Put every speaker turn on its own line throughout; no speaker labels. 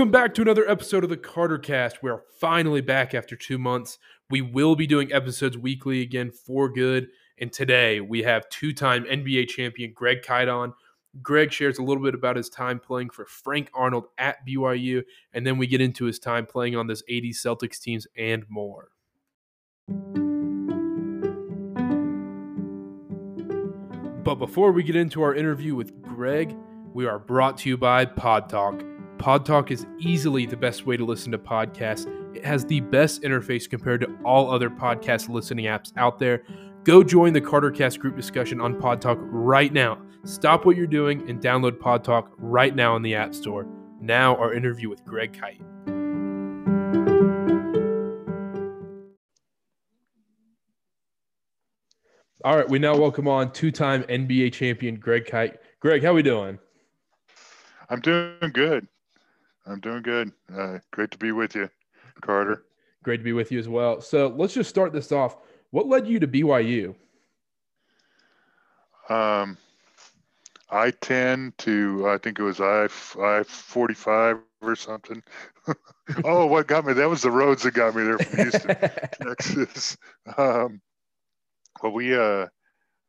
Welcome back to another episode of the Carter Cast. We are finally back after two months. We will be doing episodes weekly again for good. And today we have two time NBA champion Greg Kite on. Greg shares a little bit about his time playing for Frank Arnold at BYU, and then we get into his time playing on this 80s Celtics teams and more. But before we get into our interview with Greg, we are brought to you by Pod Talk. Pod Talk is easily the best way to listen to podcasts. It has the best interface compared to all other podcast listening apps out there. Go join the CarterCast group discussion on Pod Talk right now. Stop what you're doing and download Pod Talk right now in the App Store. Now, our interview with Greg Kite. All right, we now welcome on two-time NBA champion Greg Kite. Greg, how we doing?
I'm doing good. I'm doing good. Uh, great to be with you, Carter.
Great to be with you as well. So let's just start this off. What led you to BYU?
Um, I ten to I think it was I I forty five or something. oh, what got me? That was the roads that got me there from Houston, Texas. Um, well, we uh,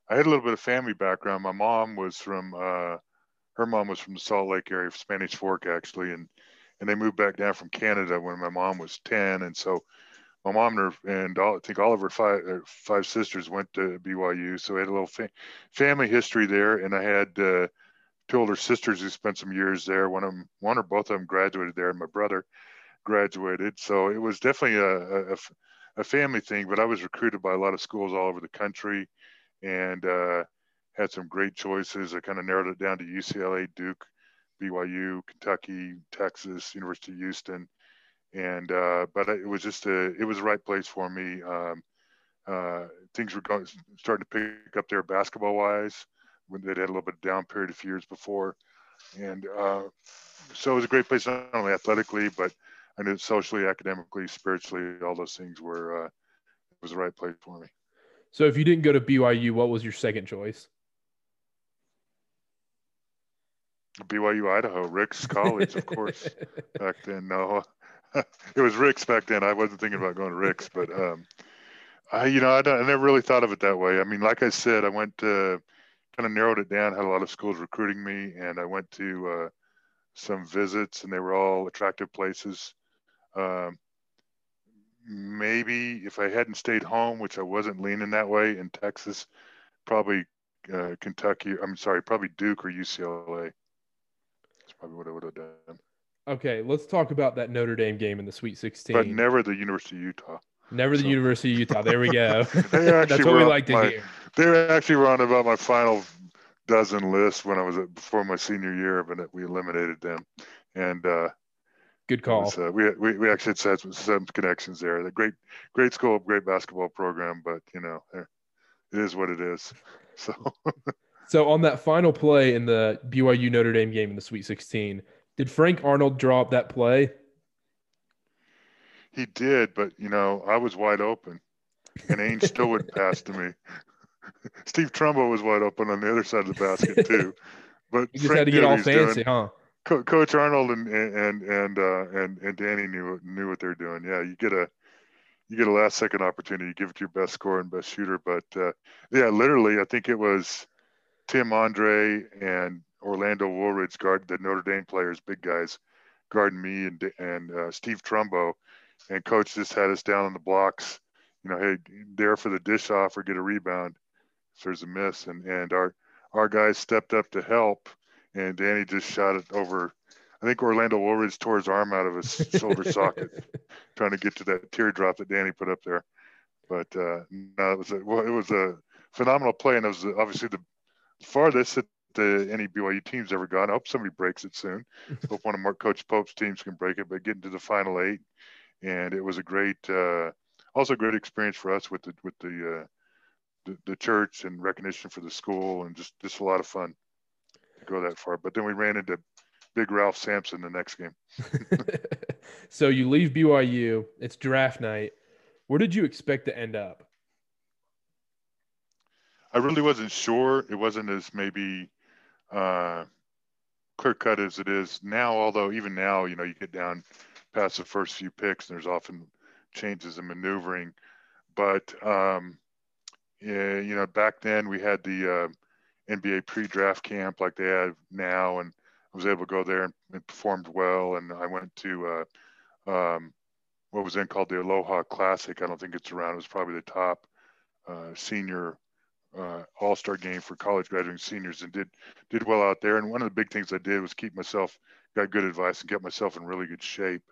I had a little bit of family background. My mom was from uh, her mom was from the Salt Lake area, Spanish Fork actually, and and they moved back down from Canada when my mom was ten, and so my mom and, her, and all, I think all of her five uh, five sisters went to BYU, so we had a little fa- family history there. And I had uh, two older sisters who spent some years there. One of them, one or both of them, graduated there, and my brother graduated. So it was definitely a, a, a family thing. But I was recruited by a lot of schools all over the country, and uh, had some great choices. I kind of narrowed it down to UCLA, Duke, BYU, Kentucky, Texas, University of Houston and uh, but it was just a it was the right place for me. Um, uh, things were going starting to pick up there basketball wise when they'd had a little bit of down period a few years before, and uh, so it was a great place not only athletically but I knew socially, academically, spiritually, all those things were uh, it was the right place for me.
So if you didn't go to BYU, what was your second choice?
BYU Idaho, Ricks College, of course, back then. No, it was Rick's back then. I wasn't thinking about going to Rick's, but um, I, you know, I, I, never really thought of it that way. I mean, like I said, I went to kind of narrowed it down. Had a lot of schools recruiting me, and I went to uh, some visits, and they were all attractive places. Um, maybe if I hadn't stayed home, which I wasn't leaning that way in Texas, probably uh, Kentucky. I'm sorry, probably Duke or UCLA. Probably what I would have done.
Okay, let's talk about that Notre Dame game in the Sweet 16.
But never the University of Utah.
Never the so. University of Utah. There we go. That's what we like to
my,
hear.
They actually were on about my final dozen list when I was at, before my senior year, but we eliminated them. And uh,
good call.
Was, uh, we, we we actually had some, some connections there. The great great school, great basketball program, but you know, it is what it is. So.
so on that final play in the BYU Notre Dame game in the Sweet 16, did Frank Arnold draw up that play?
He did, but you know, I was wide open, and Ainge still wouldn't pass to me. Steve Trumbo was wide open on the other side of the basket too. But
you just Frank had to get all fancy,
doing.
huh?
Co- Coach Arnold and and and uh, and and Danny knew knew what they're doing. Yeah, you get a you get a last second opportunity, you give it to your best scorer and best shooter. But uh, yeah, literally, I think it was Tim Andree and Orlando Woolridge guard the Notre Dame players, big guys, guarding me and and uh, Steve Trumbo, and coach just had us down on the blocks. You know, hey, there for the dish off or get a rebound if there's a miss, and and our our guys stepped up to help, and Danny just shot it over. I think Orlando Woolridge tore his arm out of his shoulder socket, trying to get to that teardrop that Danny put up there. But uh, no, it was a, well, it was a phenomenal play, and it was obviously the farthest that the any BYU team's ever gone. I hope somebody breaks it soon. hope one of Mark Coach Pope's teams can break it, but getting to the final eight, and it was a great, uh, also a great experience for us with the with the, uh, the, the church and recognition for the school, and just just a lot of fun to go that far. But then we ran into Big Ralph Sampson the next game.
so you leave BYU. It's draft night. Where did you expect to end up?
I really wasn't sure. It wasn't as maybe uh, clear cut as it is now. Although even now, you know, you get down past the first few picks, and there's often changes in maneuvering. But um, yeah, you know, back then we had the uh, NBA pre-draft camp like they have now, and I was able to go there and, and performed well. And I went to uh, um, what was then called the Aloha Classic. I don't think it's around. It was probably the top uh, senior uh, All Star game for college graduating seniors, and did did well out there. And one of the big things I did was keep myself got good advice and get myself in really good shape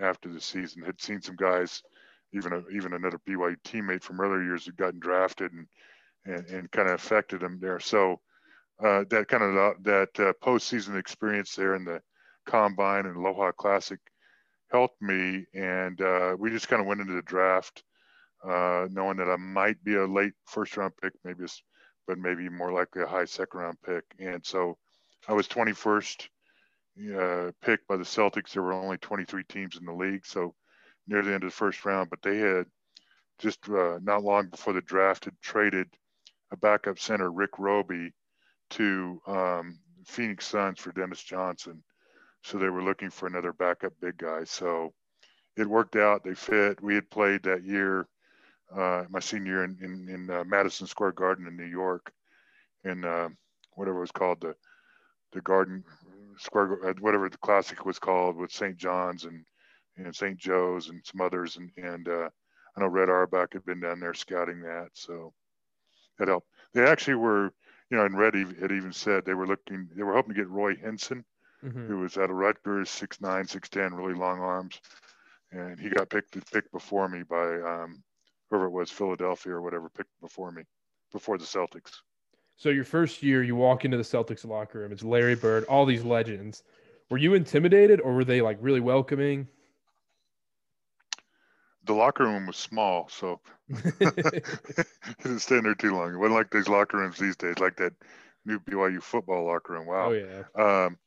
after the season. Had seen some guys, even a, even another BYU teammate from earlier years had gotten drafted and and, and kind of affected them there. So uh, that kind of uh, that uh, postseason experience there in the combine and Aloha Classic helped me, and uh, we just kind of went into the draft uh, knowing that I might be a late first round pick, maybe, but maybe more likely a high second round pick. And so I was 21st uh, picked by the Celtics. There were only 23 teams in the league, so near the end of the first round. But they had just uh, not long before the draft had traded a backup center, Rick Robey, to um, Phoenix Suns for Dennis Johnson. So they were looking for another backup big guy. So it worked out. They fit. We had played that year, uh, my senior year in, in, in uh, Madison Square Garden in New York, in uh, whatever it was called, the the Garden Square, uh, whatever the classic was called, with St. John's and and St. Joe's and some others. And and uh, I know Red Auerbach had been down there scouting that, so that helped. They actually were, you know, and Red had even said they were looking, they were hoping to get Roy Hinson, mm-hmm. who was out of Rutgers, six nine, six ten, really long arms, and he got picked picked before me by um, whoever it was, Philadelphia or whatever, picked before me, before the Celtics.
So your first year, you walk into the Celtics locker room. It's Larry Bird, all these legends. Were you intimidated, or were they like really welcoming?
The locker room was small, so didn't stay in there too long. It wasn't like these locker rooms these days, like that new BYU football locker room. Wow.
Oh yeah.
Um,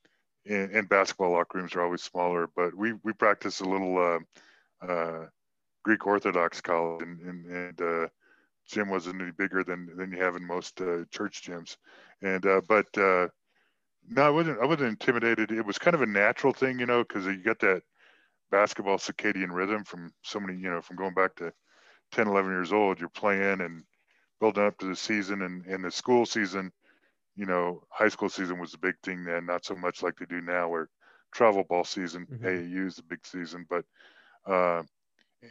and, and, basketball locker rooms are always smaller, but we we practice a little uh, uh, Greek Orthodox college, and, and, and uh, gym wasn't any bigger than than you have in most uh, church gyms. And uh, but uh, no, I wasn't. I wasn't intimidated. It was kind of a natural thing, you know, because you got that basketball circadian rhythm from so many, you know, from going back to 10, 11 years old. You're playing and building up to the season and, and the school season. You know, high school season was the big thing then, not so much like they do now, where travel ball season, mm-hmm. AAU is the big season, but uh,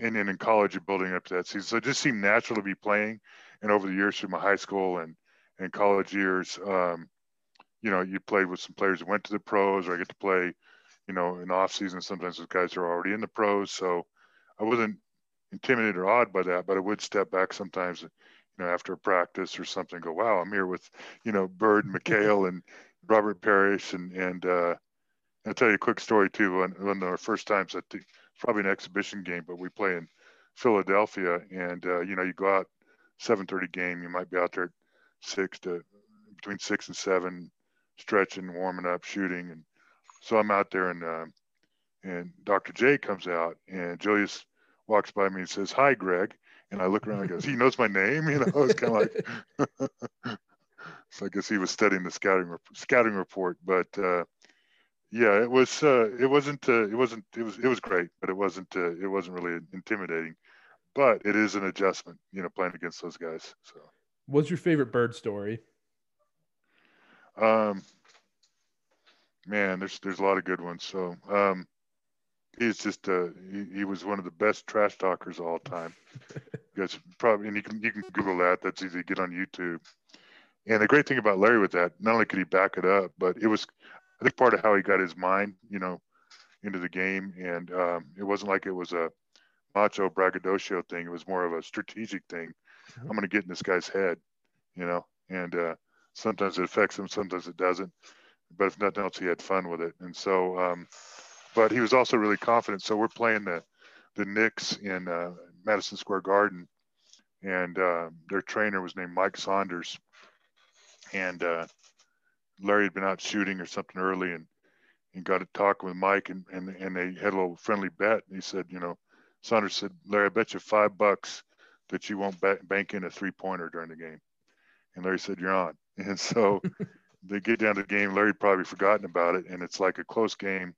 and then in college you're building up to that season. So it just seemed natural to be playing. And over the years through my high school and and college years, um, you know, you played with some players that went to the pros, or I get to play, you know, in off season sometimes with guys who are already in the pros. So I wasn't intimidated or awed by that, but I would step back sometimes, you know, after a practice or something, go, wow, I'm here with, you know, Bird and McHale and Robert Parish and and uh, I'll tell you a quick story too. One of our first times at the probably an exhibition game, but we play in Philadelphia, and uh, you know, you go out 7:30 game, you might be out there at six to between six and seven, stretching, warming up, shooting, and so I'm out there, and uh, and Dr. J comes out, and Julius walks by me and says, "Hi, Greg," and I look around and goes, "He knows my name," you know. It's kind of like. so I guess he was studying the scouting scouting report, but. Uh, yeah, it was. Uh, it wasn't. Uh, it wasn't. It was. It was great, but it wasn't. Uh, it wasn't really intimidating. But it is an adjustment, you know, playing against those guys. So,
what's your favorite bird story?
Um, man, there's there's a lot of good ones. So, um, he's just uh, he, he was one of the best trash talkers of all time. Guys, probably, and you can you can Google that. That's easy to get on YouTube. And the great thing about Larry with that, not only could he back it up, but it was I think part of how he got his mind, you know, into the game, and um, it wasn't like it was a macho braggadocio thing. It was more of a strategic thing. I'm going to get in this guy's head, you know, and uh, sometimes it affects him, sometimes it doesn't. But if nothing else, he had fun with it. And so, um, but he was also really confident. So we're playing the the Knicks in uh, Madison Square Garden, and uh, their trainer was named Mike Saunders, and uh, Larry had been out shooting or something early and, and got to talking with Mike and, and, and they had a little friendly bet. And he said, you know, Saunders said, Larry, I bet you five bucks that you won't bank in a three pointer during the game. And Larry said, you're on. And so they get down to the game. Larry probably forgotten about it, and it's like a close game.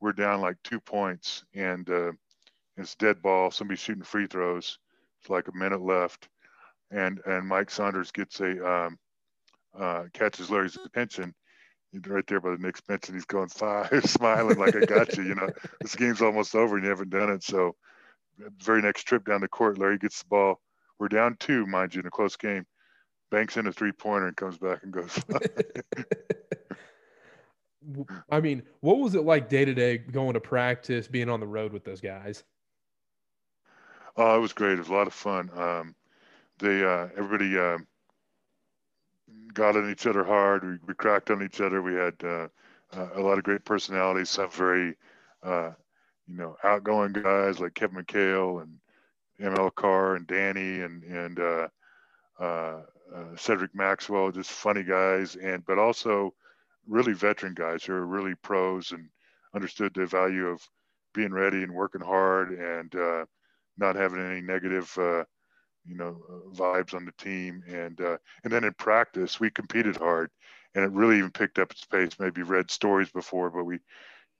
We're down like two points, and uh, it's dead ball. Somebody's shooting free throws. It's like a minute left, and and Mike Saunders gets a um, uh, catches Larry's attention right there by the Knicks bench, and he's going five, smiling like I got you. You know, this game's almost over, and you haven't done it. So, very next trip down the court, Larry gets the ball. We're down two, mind you, in a close game. Banks in a three pointer and comes back and goes.
I mean, what was it like day to day going to practice, being on the road with those guys?
Oh, it was great. It was a lot of fun. Um, they uh, everybody uh, got on each other hard. We, we cracked on each other. We had uh, uh a lot of great personalities. Some very, uh, you know, outgoing guys like Kevin McHale and ML Carr and Danny and and uh, Cedric Maxwell. Just funny guys, and but also really veteran guys who are really pros and understood the value of being ready and working hard and not having any negative, uh, you know, uh, vibes on the team. And uh, and then in practice, we competed hard, and it really even picked up its pace. Maybe read stories before, but we,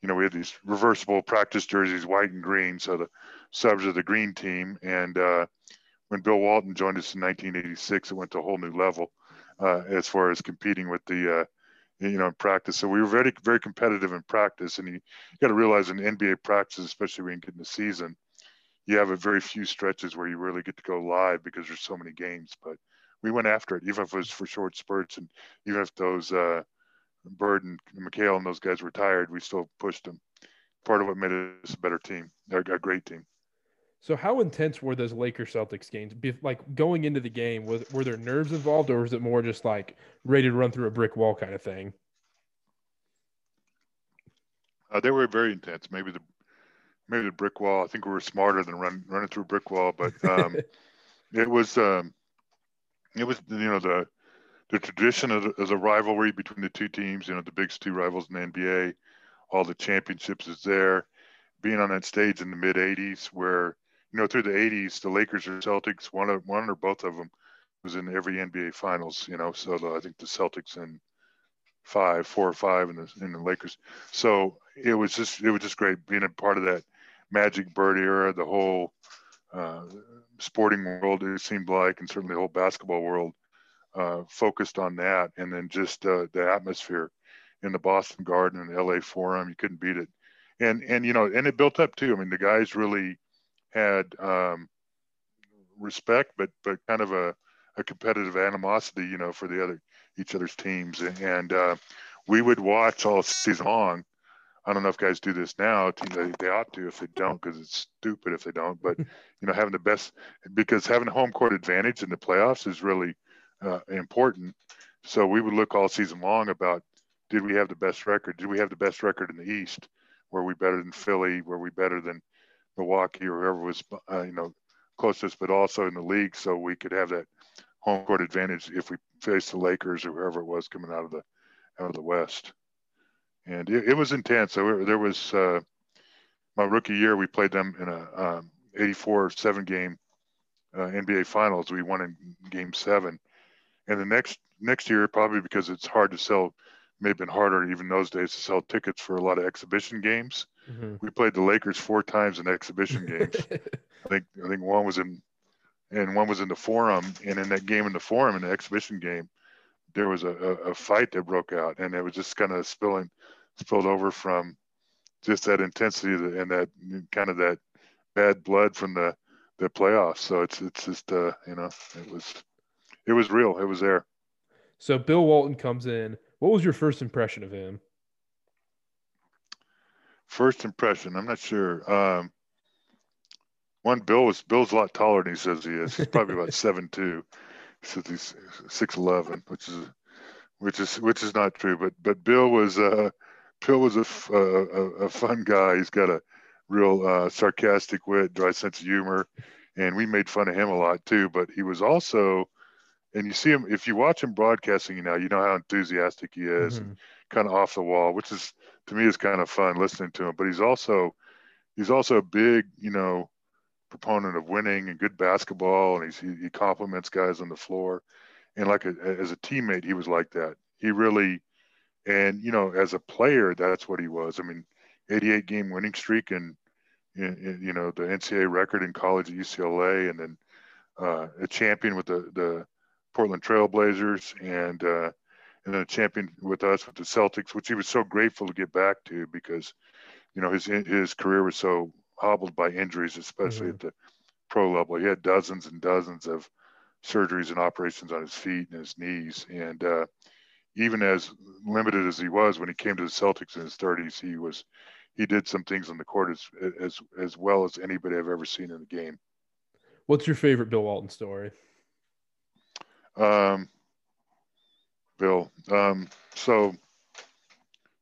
you know, we had these reversible practice jerseys, white and green. So the subs are the green team. And uh, when Bill Walton joined us in 1986, it went to a whole new level uh, as far as competing with the uh, you know, in practice. So we were very, very competitive in practice. And you, you got to realize in NBA practice, especially when you get in the season, you have a very few stretches where you really get to go live because there's so many games. But we went after it, even if it was for short spurts, and even if those uh, Bird and McHale and those guys were tired, we still pushed them. Part of what made us a better team, a, a great team.
So, how intense were those Lakers Celtics games? Like going into the game, was were there nerves involved, or was it more just like ready to run through a brick wall kind of thing?
Uh, they were very intense. Maybe the maybe the brick wall. I think we were smarter than run, running through a brick wall, but um, it was um, it was you know the the tradition of, of the rivalry between the two teams. You know the biggest two rivals in the NBA. All the championships is there. Being on that stage in the mid '80s, where you know through the '80s, the Lakers or Celtics, one of one or both of them was in every NBA Finals. You know, so the, I think the Celtics in five, four or five, in the in the Lakers. So it was just it was just great being a part of that Magic Bird era, the whole uh, sporting world, it seemed like, and certainly the whole basketball world uh, focused on that. And then just uh, the atmosphere in the Boston Garden and the LA Forum, you couldn't beat it. And, and, you know, and it built up too. I mean, the guys really had um, respect, but, but kind of a, a competitive animosity, you know, for the other, each other's teams. And uh, we would watch all season long I don't know if guys do this now. They, they ought to if they don't, because it's stupid if they don't. But you know, having the best because having a home court advantage in the playoffs is really uh, important. So we would look all season long about did we have the best record? Did we have the best record in the East? Were we better than Philly? Were we better than Milwaukee or whoever was uh, you know closest? But also in the league, so we could have that home court advantage if we faced the Lakers or whoever it was coming out of the out of the West and it, it was intense. So there was uh, my rookie year. We played them in a um, 84 seven game uh, NBA Finals. We won in Game Seven, and the next next year, probably because it's hard to sell, may have been harder even those days to sell tickets for a lot of exhibition games. Mm-hmm. We played the Lakers four times in exhibition games. I think I think one was in, and one was in the Forum, and in that game in the Forum, in the exhibition game, there was a, a, fight that broke out, and it was just kind of spilling spilled over from just that intensity and that kind of that bad blood from the the playoffs. So it's it's just uh, you know it was it was real. It was there.
So Bill Walton comes in. What was your first impression of him?
First impression, I'm not sure. Um, one, Bill was Bill's a lot taller than he says he is. He's probably about seven two. Says six eleven, which is which is which is not true. But but Bill was uh, Bill was a, a, a fun guy. He's got a real uh, sarcastic wit, dry sense of humor, and we made fun of him a lot too. But he was also, and you see him if you watch him broadcasting now, you know how enthusiastic he is, mm-hmm. and kind of off the wall, which is to me is kind of fun listening to him. But he's also he's also a big, you know, proponent of winning and good basketball, and he, he compliments guys on the floor. And like a, as a teammate, he was like that he really, and you know, as a player, that's what he was. I mean, 88 game winning streak and you know the NCAA record in college at UCLA, and then uh, a champion with the the Portland Trailblazers, and uh, and then a champion with us with the Celtics, which he was so grateful to get back to because you know his his career was so hobbled by injuries, especially mm-hmm. at the pro level. He had dozens and dozens of surgeries and operations on his feet and his knees, and uh, even as limited as he was when he came to the Celtics in his 30s, he was he did some things on the court as as as well as anybody I've ever seen in the game.
What's your favorite Bill Walton story?
Um, Bill. Um, so,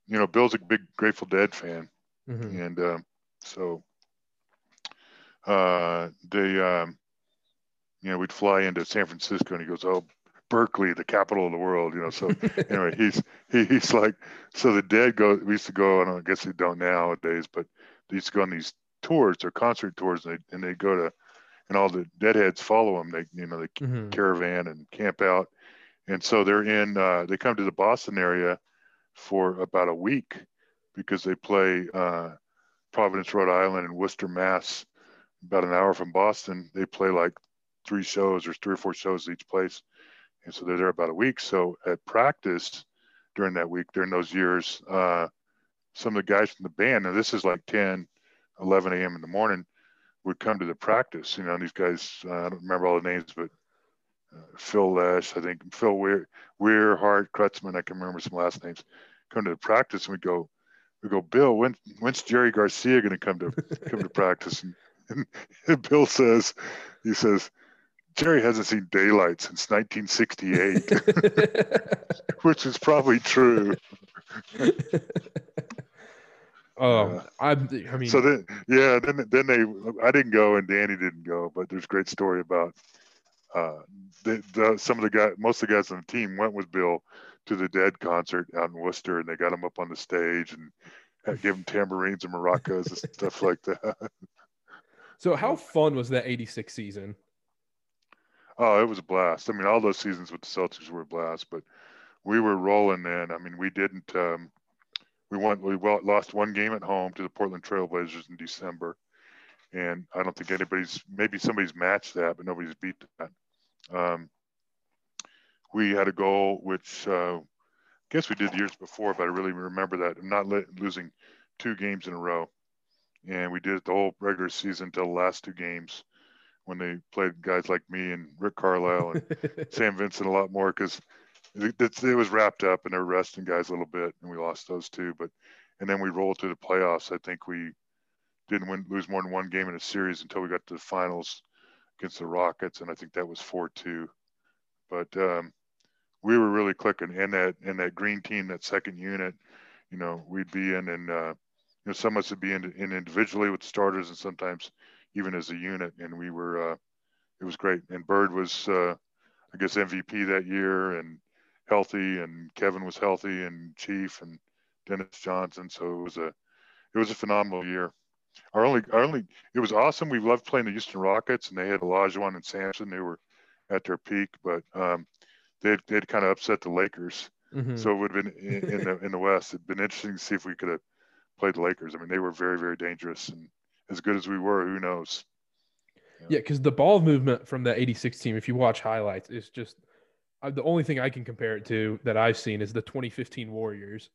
you know, Bill's a big Grateful Dead fan, mm-hmm. and uh, so uh, they, um, you know, we'd fly into San Francisco, and he goes, "Oh, Berkeley, the capital of the world," you know. So anyway, he's he, he's like, so the Dead go. We used to go, and I guess they don't nowadays, but they used to go on these tours, or concert tours, and they and they go to, and all the Deadheads follow them. They you know they mm-hmm. caravan and camp out, and so they're in. Uh, they come to the Boston area for about a week because they play uh, Providence, Rhode Island, and Worcester, Mass. About an hour from Boston, they play like three shows or three or four shows each place and so they're there about a week. So at practice during that week, during those years, uh, some of the guys from the band, and this is like 10, 11 a.m. in the morning, would come to the practice. You know, these guys, uh, I don't remember all the names, but uh, Phil Lesh, I think Phil Weir, Weir, Hart, Kreutzmann, I can remember some last names, come to the practice and we go, we go, Bill, when, when's Jerry Garcia going to come to come to practice? And, and, Bill says, he says, Jerry hasn't seen daylight since 1968, which is probably true.
Oh, uh, I, I mean,
so then, yeah, then then they, I didn't go and Danny didn't go, but there's a great story about uh, the, the, some of the guys, most of the guys on the team went with Bill to the Dead concert out in Worcester, and they got him up on the stage and gave him tambourines and maracas and stuff like that.
So, how fun was that '86 season?
Oh, it was a blast. I mean, all those seasons with the Celtics were a blast, but we were rolling then. I mean, we didn't. Um, we went. We lost one game at home to the Portland Trailblazers in December, and I don't think anybody's. Maybe somebody's matched that, but nobody's beat that. Um, we had a goal, which uh, I guess we did years before, but I really remember that. I'm not losing two games in a row, and we did it the whole regular season until the last two games when they played guys like me and Rick Carlisle and Sam Vincent a lot more because it, it, it, was wrapped up and they were resting guys a little bit and we lost those two. But and then we rolled to the playoffs. I think we didn't win lose more than one game in a series until we got to the finals against the Rockets, and I think that was four two. But um, we were really clicking in that in that green team, that second unit. You know, we'd be in and uh, you know some of us would be in, in individually with starters, and sometimes even as a unit. And we were, uh, it was great. And Bird was, uh, I guess, MVP that year and healthy, and Kevin was healthy, and Chief and Dennis Johnson. So it was a, it was a phenomenal year. Our only, our only, it was awesome. We loved playing the Houston Rockets, and they had Olajuwon and Sampson. They were at their peak, but um, they'd they'd kind of upset the Lakers. Mm-hmm. So it would have been in, in, the in the West. It'd been interesting to see if we could have played the Lakers. I mean, they were very very dangerous, and as good as we were, who knows?
Yeah, because the ball movement from the 86 team, if you watch highlights, is just uh, the only thing I can compare it to that I've seen is the 2015 Warriors.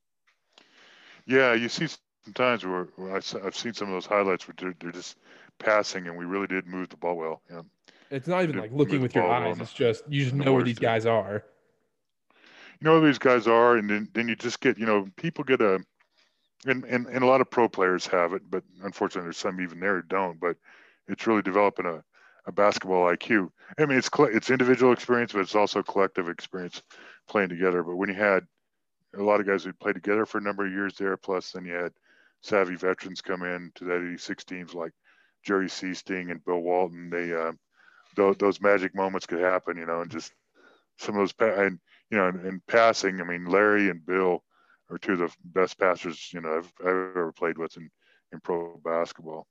Yeah, you see sometimes where, where I've seen some of those highlights where they're, they're, just passing and we really did move the ball well. Yeah.
It's not even like looking with your eyes. It's just you just know where these guys are.
You know where these guys are, and then, then you just get, you know, people get a and, and and a lot of pro players have it, but unfortunately, there's some even there who don't. But it's really developing a, a basketball IQ. I mean, it's it's individual experience, but it's also collective experience playing together. But when you had a lot of guys who played together for a number of years there, plus then you had savvy veterans come in to that 86 teams like Jerry Sichting and Bill Walton. They uh, th- those magic moments could happen, you know, and just some of those pa- and you know, and, and passing. I mean, Larry and Bill are two of the best passers you know I've, I've ever played with in, in pro basketball.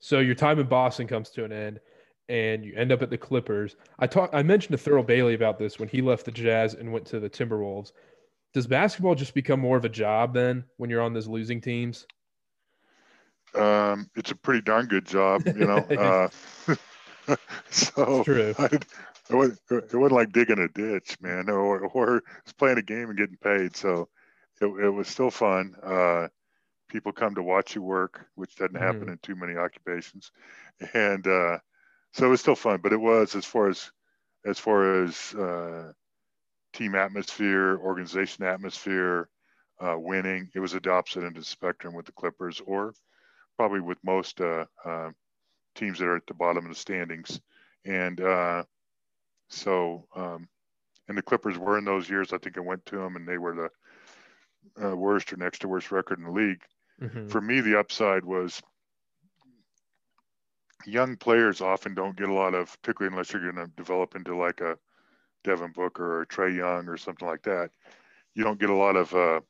So your time in Boston comes to an end, and you end up at the Clippers. I talked. I mentioned to Thurl Bailey about this when he left the Jazz and went to the Timberwolves. does basketball just become more of a job then when you're on those losing teams?
Um, it's a pretty darn good job, you know. uh, so
true.
I, it, wasn't, it wasn't like digging a ditch, man, or or playing a game and getting paid. So it, it was still fun. Uh, people come to watch you work, which doesn't mm-hmm. happen in too many occupations, and uh, so it was still fun. But it was as far as as far as uh, team atmosphere, organization atmosphere, uh, winning. It was the opposite end of the spectrum with the Clippers, or probably with most uh, uh, teams that are at the bottom of the standings. And uh, so, um, and the Clippers were in those years. I think I went to them, and they were the uh, worst or next to worst record in the league. Mm-hmm. For me, the upside was young players often don't get a lot of, particularly unless you're going to develop into like a Devin Booker or Trae Young or something like that. You don't get a lot of uh,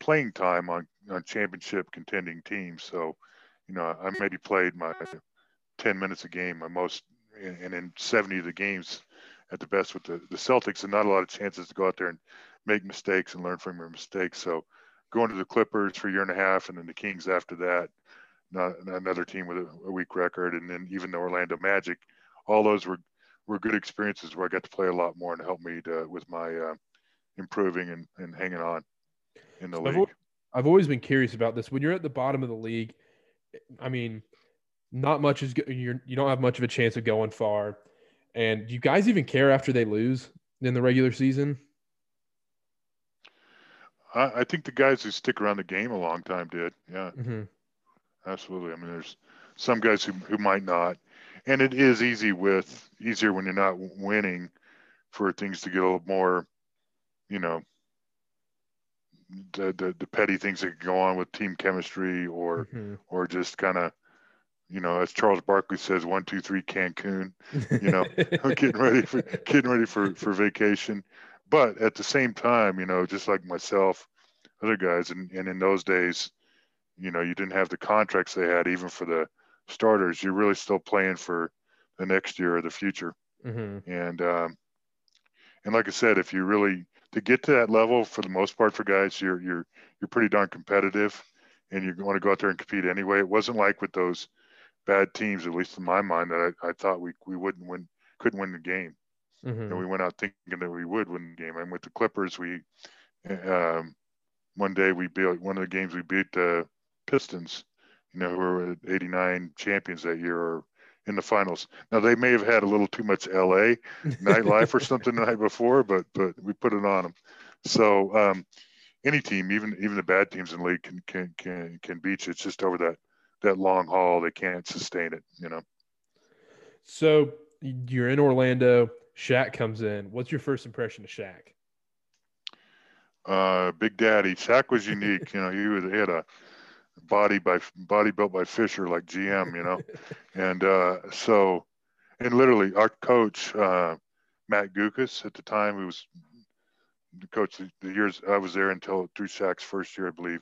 playing time on, on championship contending teams. So, you know, I maybe played my 10 minutes a game, my most, and in 70 of the games at the best with the, the Celtics, and not a lot of chances to go out there and make mistakes and learn from your mistakes. So, going to the Clippers for a year and a half, and then the Kings after that, not another team with a, a weak record, and then even the Orlando Magic, all those were were good experiences where I got to play a lot more and help me to, with my uh, improving and, and hanging on in the so league.
I've, I've always been curious about this. When you're at the bottom of the league, I mean, not much is you're you don't have much of a chance of going far. And do you guys even care after they lose in the regular season?
I, I think the guys who stick around the game a long time did. Yeah, mm-hmm. absolutely. I mean, there's some guys who, who might not and it is easy with easier when you're not winning for things to get a little more, you know, the the, the petty things that go on with team chemistry or mm-hmm. or just kind of you know, as Charles Barkley says, one, two, three, Cancun. You know, getting ready for getting ready for for vacation. But at the same time, you know, just like myself, other guys, and, and in those days, you know, you didn't have the contracts they had even for the starters, you're really still playing for the next year or the future. Mm-hmm. And um, and like I said, if you really to get to that level for the most part for guys, you're you're you're pretty darn competitive, and you want to go out there and compete anyway. It wasn't like with those bad teams, at least in my mind, that I, I thought we we wouldn't win, couldn't win the game. Mm-hmm. And we went out thinking that we would win the game. And with the Clippers, we um, one day we beat one of the games we beat the Pistons you know, who were 89 champions that year or in the finals. Now they may have had a little too much LA nightlife or something the night before, but but we put it on them. So um, any team, even even the bad teams in the league, can can can can beat you. It's just over that that long haul they can't sustain it. You know.
So you're in Orlando. Shaq comes in. What's your first impression of Shaq?
Uh, Big Daddy. Shaq was unique. you know, he was he had a body by body built by Fisher, like GM, you know, and uh, so, and literally our coach uh, Matt Guokas at the time, who was the coach the, the years I was there until through Shaq's first year, I believe.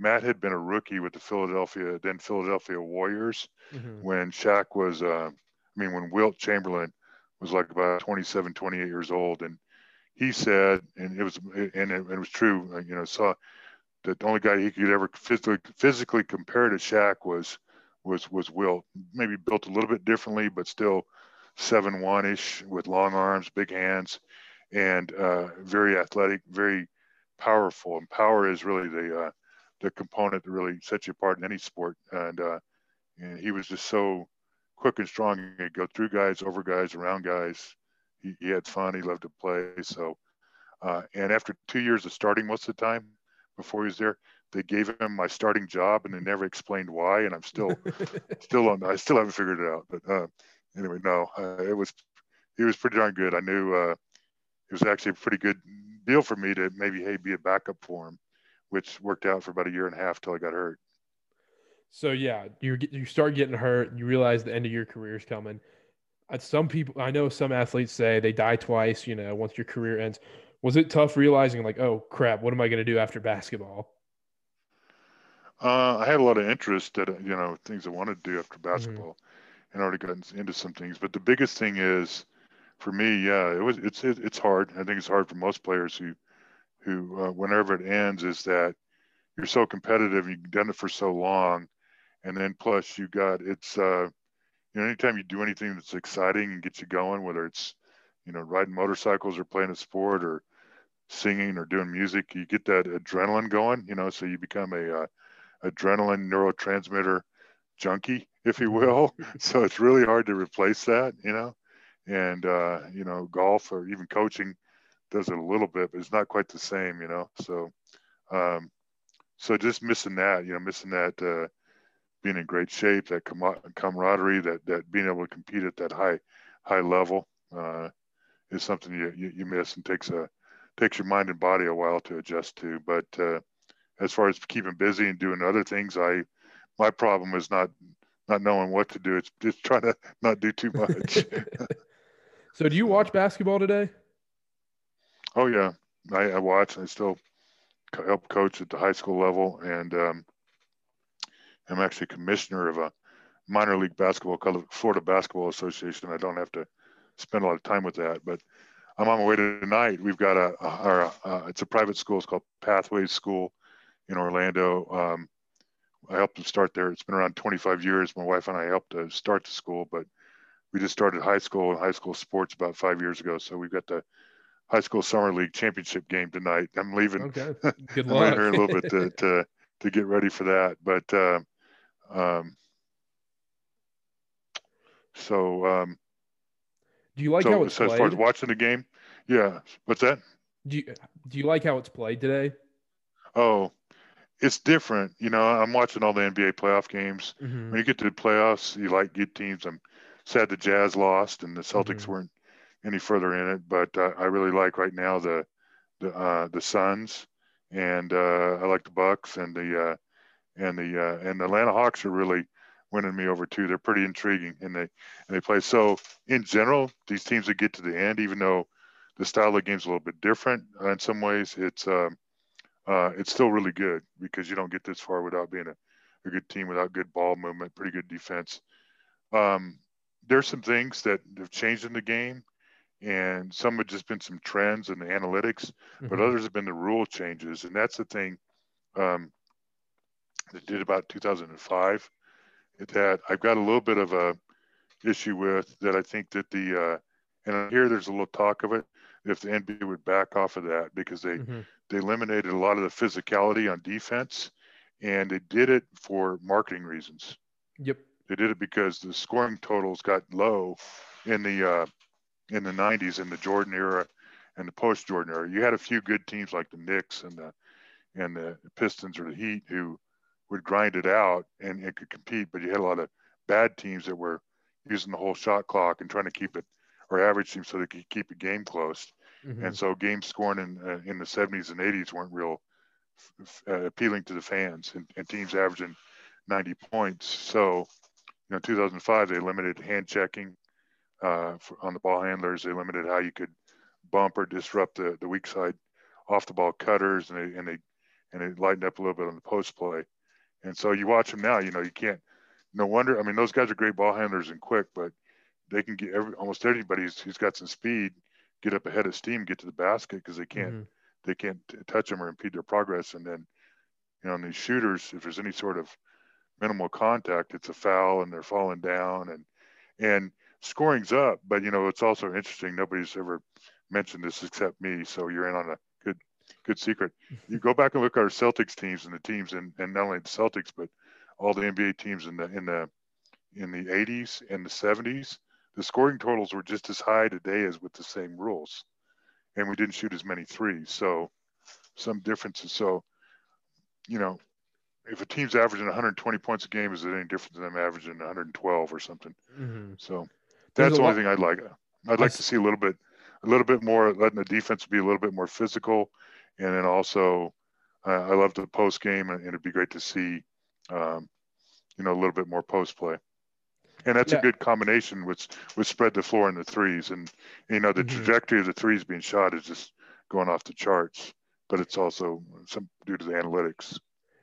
Matt had been a rookie with the Philadelphia, then Philadelphia Warriors, mm-hmm. when Shaq was, uh, I mean, when Wilt Chamberlain was like about 27, 28 years old, and he said, and it was, and it, it was true, uh, you know, saw that the only guy he could ever physically physically compare to Shaq was was was Wilt. Maybe built a little bit differently, but still seven one ish with long arms, big hands, and uh, very athletic, very powerful. And power is really the uh, the component that really sets you apart in any sport. And uh, and he was just so quick and strong. He'd go through guys, over guys, around guys. He, he had fun. He loved to play. So, uh, and after two years of starting most of the time, before he was there. They gave him my starting job, and they never explained why. And I'm still, still on. I still haven't figured it out. But uh, anyway, no, uh, it was, he was pretty darn good. I knew uh, it was actually a pretty good deal for me to maybe hey be a backup for him, which worked out for about a year and a half till I got hurt.
So yeah, you you start getting hurt. You realize the end of your career is coming. Some people, I know some athletes say they die twice. You know, once your career ends was it tough realizing like, oh crap, what am I going to do after basketball?
Uh, I had a lot of interest that you know things I wanted to do after mm-hmm. basketball, mm-hmm. and already gotten into some things. But the biggest thing is, for me, yeah, it was it's it, it's hard. I think it's hard for most players who who uh, whenever it ends is that you're so competitive, you've done it for so long, and then plus you got it's uh, you know anytime you do anything that's exciting and gets you going, whether it's you know riding motorcycles or playing a sport or singing or doing music, you get that adrenaline going, you know, so you become a uh, adrenaline neurotransmitter junkie, if you will. so it's really hard to replace that, you know. And uh, you know, golf or even coaching does it a little bit, but it's not quite the same, you know. So, um, so just missing that, you know, missing that, uh, being in great shape, that com- camaraderie, that that being able to compete at that high high level uh, is something you, you, you miss and takes a takes your mind and body a while to adjust to. But uh, as far as keeping busy and doing other things, I my problem is not not knowing what to do. It's just trying to not do too much.
so, do you watch basketball today?
Oh yeah, I, I watch. I still help coach at the high school level, and um, I'm actually commissioner of a minor league basketball called the Florida Basketball Association. I don't have to spend a lot of time with that, but I'm on my way to tonight. We've got a, a, a, it's a private school. It's called Pathways School in Orlando. Um, I helped them start there. It's been around 25 years. My wife and I helped to start the school, but we just started high school and high school sports about five years ago. So we've got the high school summer league championship game tonight. I'm leaving.
Okay. Good
luck. here a little bit to, to, to get ready for that. But uh, um, so um,
do you like
so,
how it's
so
played?
as far as watching the game, yeah. What's that?
Do you do you like how it's played today?
Oh, it's different. You know, I'm watching all the NBA playoff games.
Mm-hmm.
When you get to the playoffs, you like good teams. I'm sad the Jazz lost and the Celtics
mm-hmm.
weren't any further in it, but uh, I really like right now the the uh, the Suns and uh, I like the Bucks and the uh, and the uh, and the Atlanta Hawks are really winning me over too. They're pretty intriguing and they and they play. So in general, these teams that get to the end, even though the style of the game's a little bit different uh, in some ways, it's um, uh, it's still really good because you don't get this far without being a, a good team, without good ball movement, pretty good defense. Um, there's some things that have changed in the game, and some have just been some trends in the analytics, mm-hmm. but others have been the rule changes, and that's the thing um, that did about 2005 that I've got a little bit of a issue with that I think that the uh, and here there's a little talk of it if the NBA would back off of that because they mm-hmm. they eliminated a lot of the physicality on defense and they did it for marketing reasons.
Yep.
They did it because the scoring totals got low in the uh, in the 90s in the Jordan era and the post Jordan era. You had a few good teams like the Knicks and the and the Pistons or the Heat who would grind it out and, and could compete, but you had a lot of bad teams that were using the whole shot clock and trying to keep it or average teams so they could keep a game close. Mm-hmm. And so game scoring in uh, in the 70s and 80s weren't real uh, appealing to the fans and, and, teams averaging 90 points. So, you know, 2005 they limited hand checking uh, for, on the ball handlers. They limited how you could bump or disrupt the, the weak side off the ball cutters, and they and they and they lightened up a little bit on the post play. And so you watch them now. You know, you can't. No wonder. I mean, those guys are great ball handlers and quick, but they can get every almost anybody who's, who's got some speed get up ahead of steam, get to the basket because they can't mm-hmm. they can't touch them or impede their progress. And then, you know, on these shooters, if there's any sort of minimal contact, it's a foul and they're falling down and and scoring's up. But you know, it's also interesting. Nobody's ever mentioned this except me, so you're in on a good secret. You go back and look at our Celtics teams and the teams and and not only the Celtics but all the NBA teams in the in the in the 80s and the 70s the scoring totals were just as high today as with the same rules, and we didn't shoot as many threes. So some differences. So you know, if a team's averaging 120 points a game, is it any different than them averaging 112 or something?
Mm-hmm.
So that's the only thing I'd like. I'd like to see a little bit, a little bit more, letting the defense be a little bit more physical, and then also, I love the post game, and it'd be great to see, um, you know, a little bit more post play and that's yeah. a good combination with with spread the floor in the threes and you know the mm-hmm. trajectory of the threes being shot is just going off the charts but it's also some due to the analytics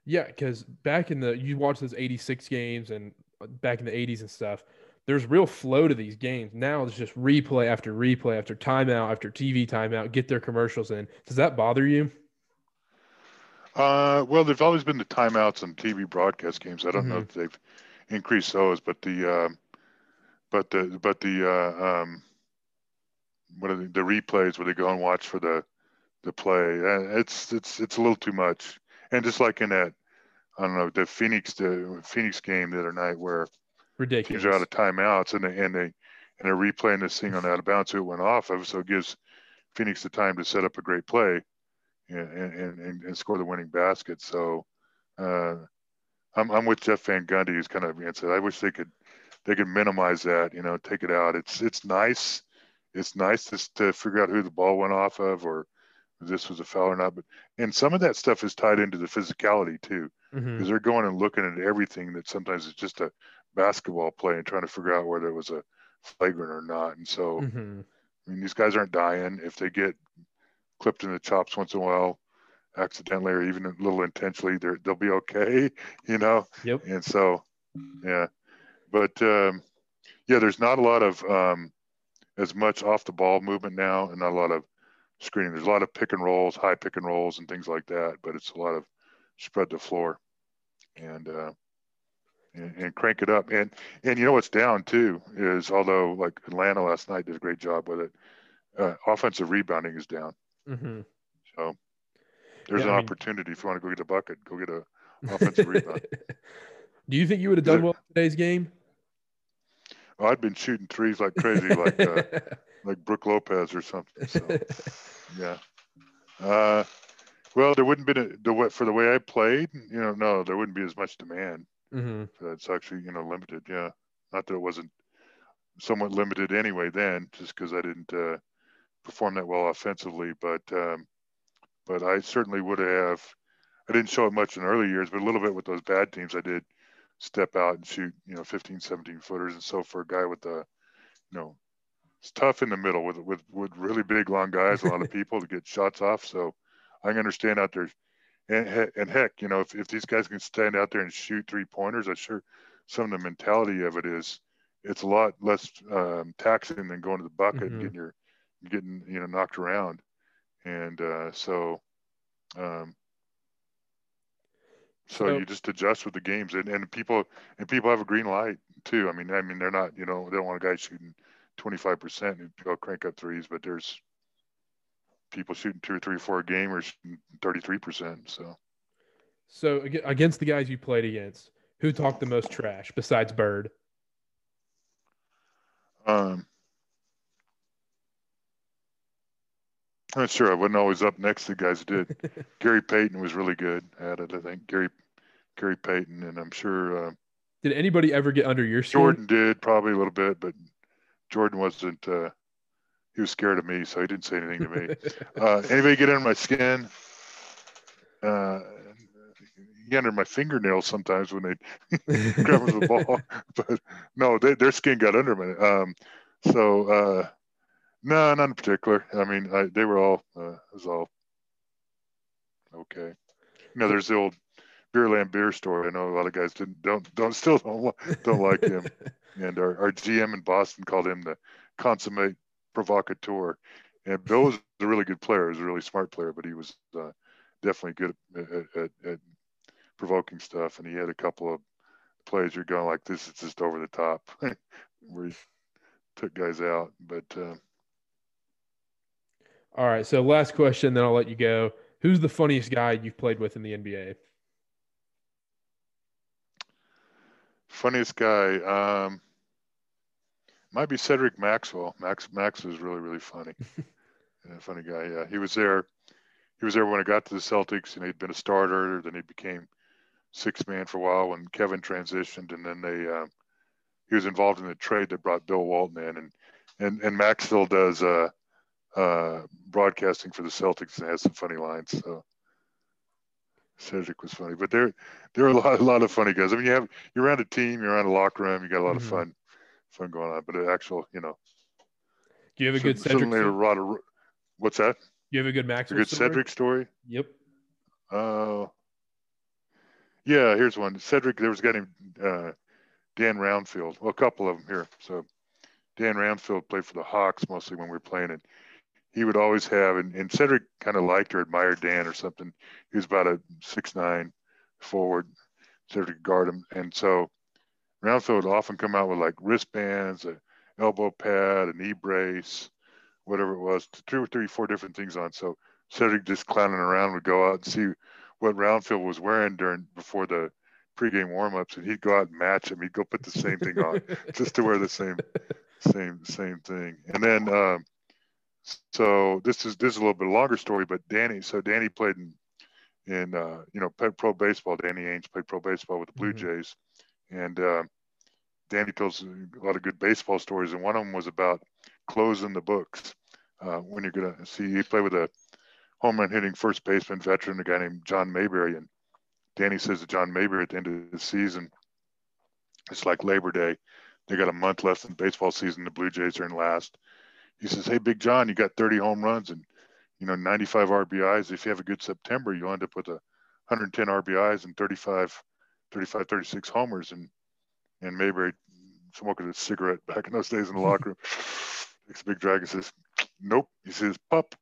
yeah because back in the you watch those 86 games and uh, back in the 80s and stuff there's real flow to these games now it's just replay after replay after timeout after tv timeout get their commercials in does that bother you
Uh, well, there's always been the timeouts on TV broadcast games. I don't know
Mhm.
if they've increased those, but the um, but the but the uh, um, what are the, the replays where they go and watch for the the play? Uh, it's it's it's a little too much. And just like in that, I don't know, the Phoenix the Phoenix game the other night where
Ridiculous.
teams are out of timeouts and they and they and they're replaying this thing on out of bounds who it went off of, so it gives Phoenix the time to set up a great play and and, and, and score the winning basket. So uh, I'm I'm with Jeff Van Gundy who's kind of answered. I wish they could they could minimize that, you know, take it out. It's it's nice. It's nice to, to figure out who the ball went off of or this was a foul or not. But and some of that stuff is tied into the physicality too because they're going and looking at everything that sometimes is just a basketball play and trying to figure out whether it was a flagrant or not. And so,
Mhm.
I mean, these guys aren't dying. If they get clipped in the chops once in a while, accidentally or even a little intentionally, they're, they'll be okay, you know?
Yep.
And so, yeah. But um, yeah, there's not a lot of um, as much off the ball movement now and not a lot of screening. There's a lot of pick and rolls, high pick and rolls, and things like that, but it's a lot of spread the floor and uh, and, and crank it up. And and you know what's down too is although like Atlanta last night did a great job with it, uh, offensive rebounding is down.
Mhm.
So there's
Yeah,
an
I mean-
opportunity if you want to go get a bucket, go get a offensive rebound.
Do you think you would have done well in today's game?
Oh, I'd been shooting threes like crazy, like uh, like Brooke Lopez or something. So yeah. Uh, well, there wouldn't been a, the way for the way I played. You know, no, there wouldn't be as much demand.
Mhm.
It's actually you know limited. Yeah, not that it wasn't somewhat limited anyway then, just because I didn't uh, perform that well offensively. But um, but I certainly would have. I didn't show it much in early years, but a little bit with those bad teams, I did step out and shoot, you know, 15, 17 footers. And so for a guy with the, you know, it's tough in the middle with with with really big long guys, a lot of people to get shots off. So I can understand out there, and and heck, you know, if, if these guys can stand out there and shoot three pointers, I'm sure some of the mentality of it is it's a lot less um, taxing than going to the bucket
Mhm.
and getting your getting you know knocked around, and uh, so. Um, so,
So-
you just adjust with the games, and, and people and people have a green light too. I mean, I mean they're not you know they don't want a guy shooting twenty five percent and go crank up threes, but there's people shooting two or three, four a game or thirty three percent. So
So against the guys you played against, who talked the most trash besides Bird?
um, I'm not sure. I wasn't always up next to the guys who did. Gary Payton was really good at it. I think Gary Gary Payton, and I'm sure uh,
Did anybody ever get under your skin?
Jordan did probably a little bit, but Jordan wasn't. Uh, he was scared of me, so he didn't say anything to me. Uh, anybody get under my skin? Uh, get under my fingernails sometimes when they grab the ball, but no, they, their skin got under me. Um, so uh, no, not in particular. I mean, I, they were all uh, it was all okay. You know, there's the old Bill Laimbeer story. I know a lot of guys didn't don't don't still don't don't like him. And our, our GM in Boston called him the consummate provocateur. And Bill was a really good player. He was a really smart player, but he was uh, definitely good at, at, at provoking stuff. And he had a couple of plays you're going like, this is just over the top, where he took guys out. But uh,
All right. So last question, then I'll let you go. Who's the funniest guy you've played with in the NBA?
funniest guy um, might be Cedric Maxwell. Max Max was really really funny. yeah, funny guy. Yeah, he was there. He was there when I got to the Celtics, and he'd been a starter. Then he became six man for a while when Kevin transitioned, and then they uh, he was involved in the trade that brought Bill Walton in, and and and Max still does uh, uh, broadcasting for the Celtics and has some funny lines. So Cedric was funny, but there there are a lot a lot of funny guys. I mean, you have you're around a team, you're around a locker room, you got a lot
Mhm.
of fun fun going on. But actual, you know,
Do you have a good Cedric?
certainly a
story?
lot of what's that?
You have a good
Max.
A
good
story?
Cedric story.
Yep.
Oh, yeah. Here's one. Cedric. There was a guy named uh, Dan Roundfield. Well, a couple of them here. So Dan Roundfield played for the Hawks mostly when we were playing, and he would always have, and, and Cedric kind of liked or admired Dan or something. He was about a six nine forward, Cedric guard him, and so Roundfield would often come out with like wristbands, a elbow pad, a knee brace, whatever it was, two or three, four different things on. So Cedric just clowning around would go out and see what Roundfield was wearing during before the pregame warmups, and he'd go out and match him. He'd go put the same thing on just to wear the same, same, same thing. And then, um, so this is this is a little bit longer story, but Danny. So Danny played in, in uh, you know, pro baseball. Danny Ainge played pro baseball with the Blue mm-hmm. Jays, and uh, Danny tells a lot of good baseball stories, and one of them was about closing the books. Uh, when you're gonna see, he played with a home run hitting first baseman veteran, a guy named John Mayberry, and Danny says to John Mayberry at the end of the season, it's like Labor Day. They got a month left in the baseball season. The Blue Jays are in last. He says, "Hey, Big John, you got 30 home runs and you know 95 RBIs. If you have a good September, you'll end up with a 110 RBIs and 35, 35, 36 homers." And and Mayberry smoking a cigarette back in those days in the locker room. Takes a big drag and says, "Nope." He says, "Pup."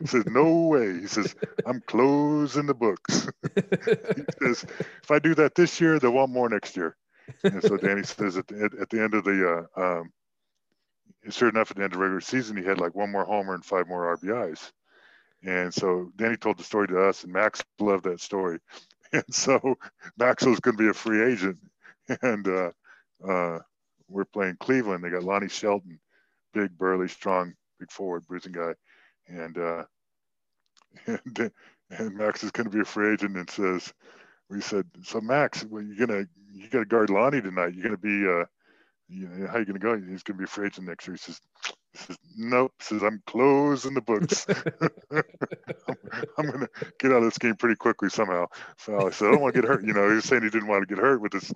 he says, "No way." He says, "I'm closing the books." he says, "If I do that this year, they'll want more next year." And so Danny says at the, at the end of the, uh, um, sure enough, at the end of the regular season, he had like one more homer and five more RBIs. And so Danny told the story to us, and Max loved that story. And so Maxwell's going to be a free agent, and uh, uh, we're playing Cleveland. They got Lonnie Shelton, big, burly, strong, big forward, bruising guy, and uh, and, and Max is going to be a free agent, and says, we said, so Max, well, you're gonna you got to guard Lonnie tonight. You're to be, uh, you know, how you to go? He's to be a free agent next year. He says, says, nope. Says, I'm closing the books. I'm, I'm going to get out of this game pretty quickly somehow. So I said, I don't want to get hurt. You know, he was saying he didn't want to get hurt with this,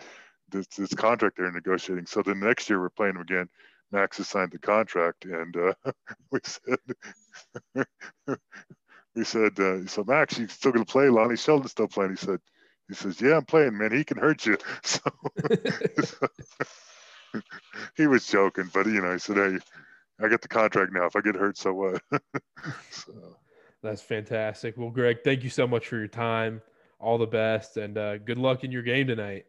this, this contract they're negotiating. So then the next year we're playing him again. Max has signed the contract, and uh, we said, we said, uh, so Max, you still going to play? Lonnie Shelton's still playing. He said, he says, "Yeah, I'm playing, man. He can hurt you." So, he was joking, but you know, he said, "Hey, I get the contract now. If I get hurt, so what?"
so. That's fantastic. Well, Greg, thank you so much for your time. All the best, and uh, good luck in your game tonight.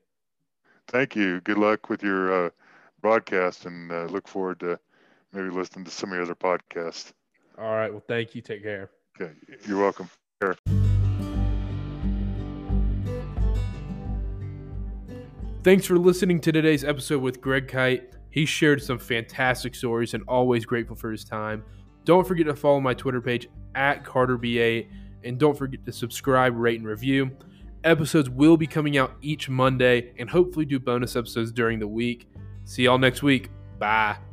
Thank you. Good luck with your uh, broadcast, and uh, look forward to maybe listening to some of your other podcasts.
All right. Well, thank you. Take care.
Okay. You're welcome. Care.
Thanks for listening to today's episode with Greg Kite. He shared some fantastic stories and always grateful for his time. Don't forget to follow my Twitter page at CarterB8 and don't forget to subscribe, rate, and review. Episodes will be coming out each Monday and hopefully do bonus episodes during the week. See y'all next week. Bye.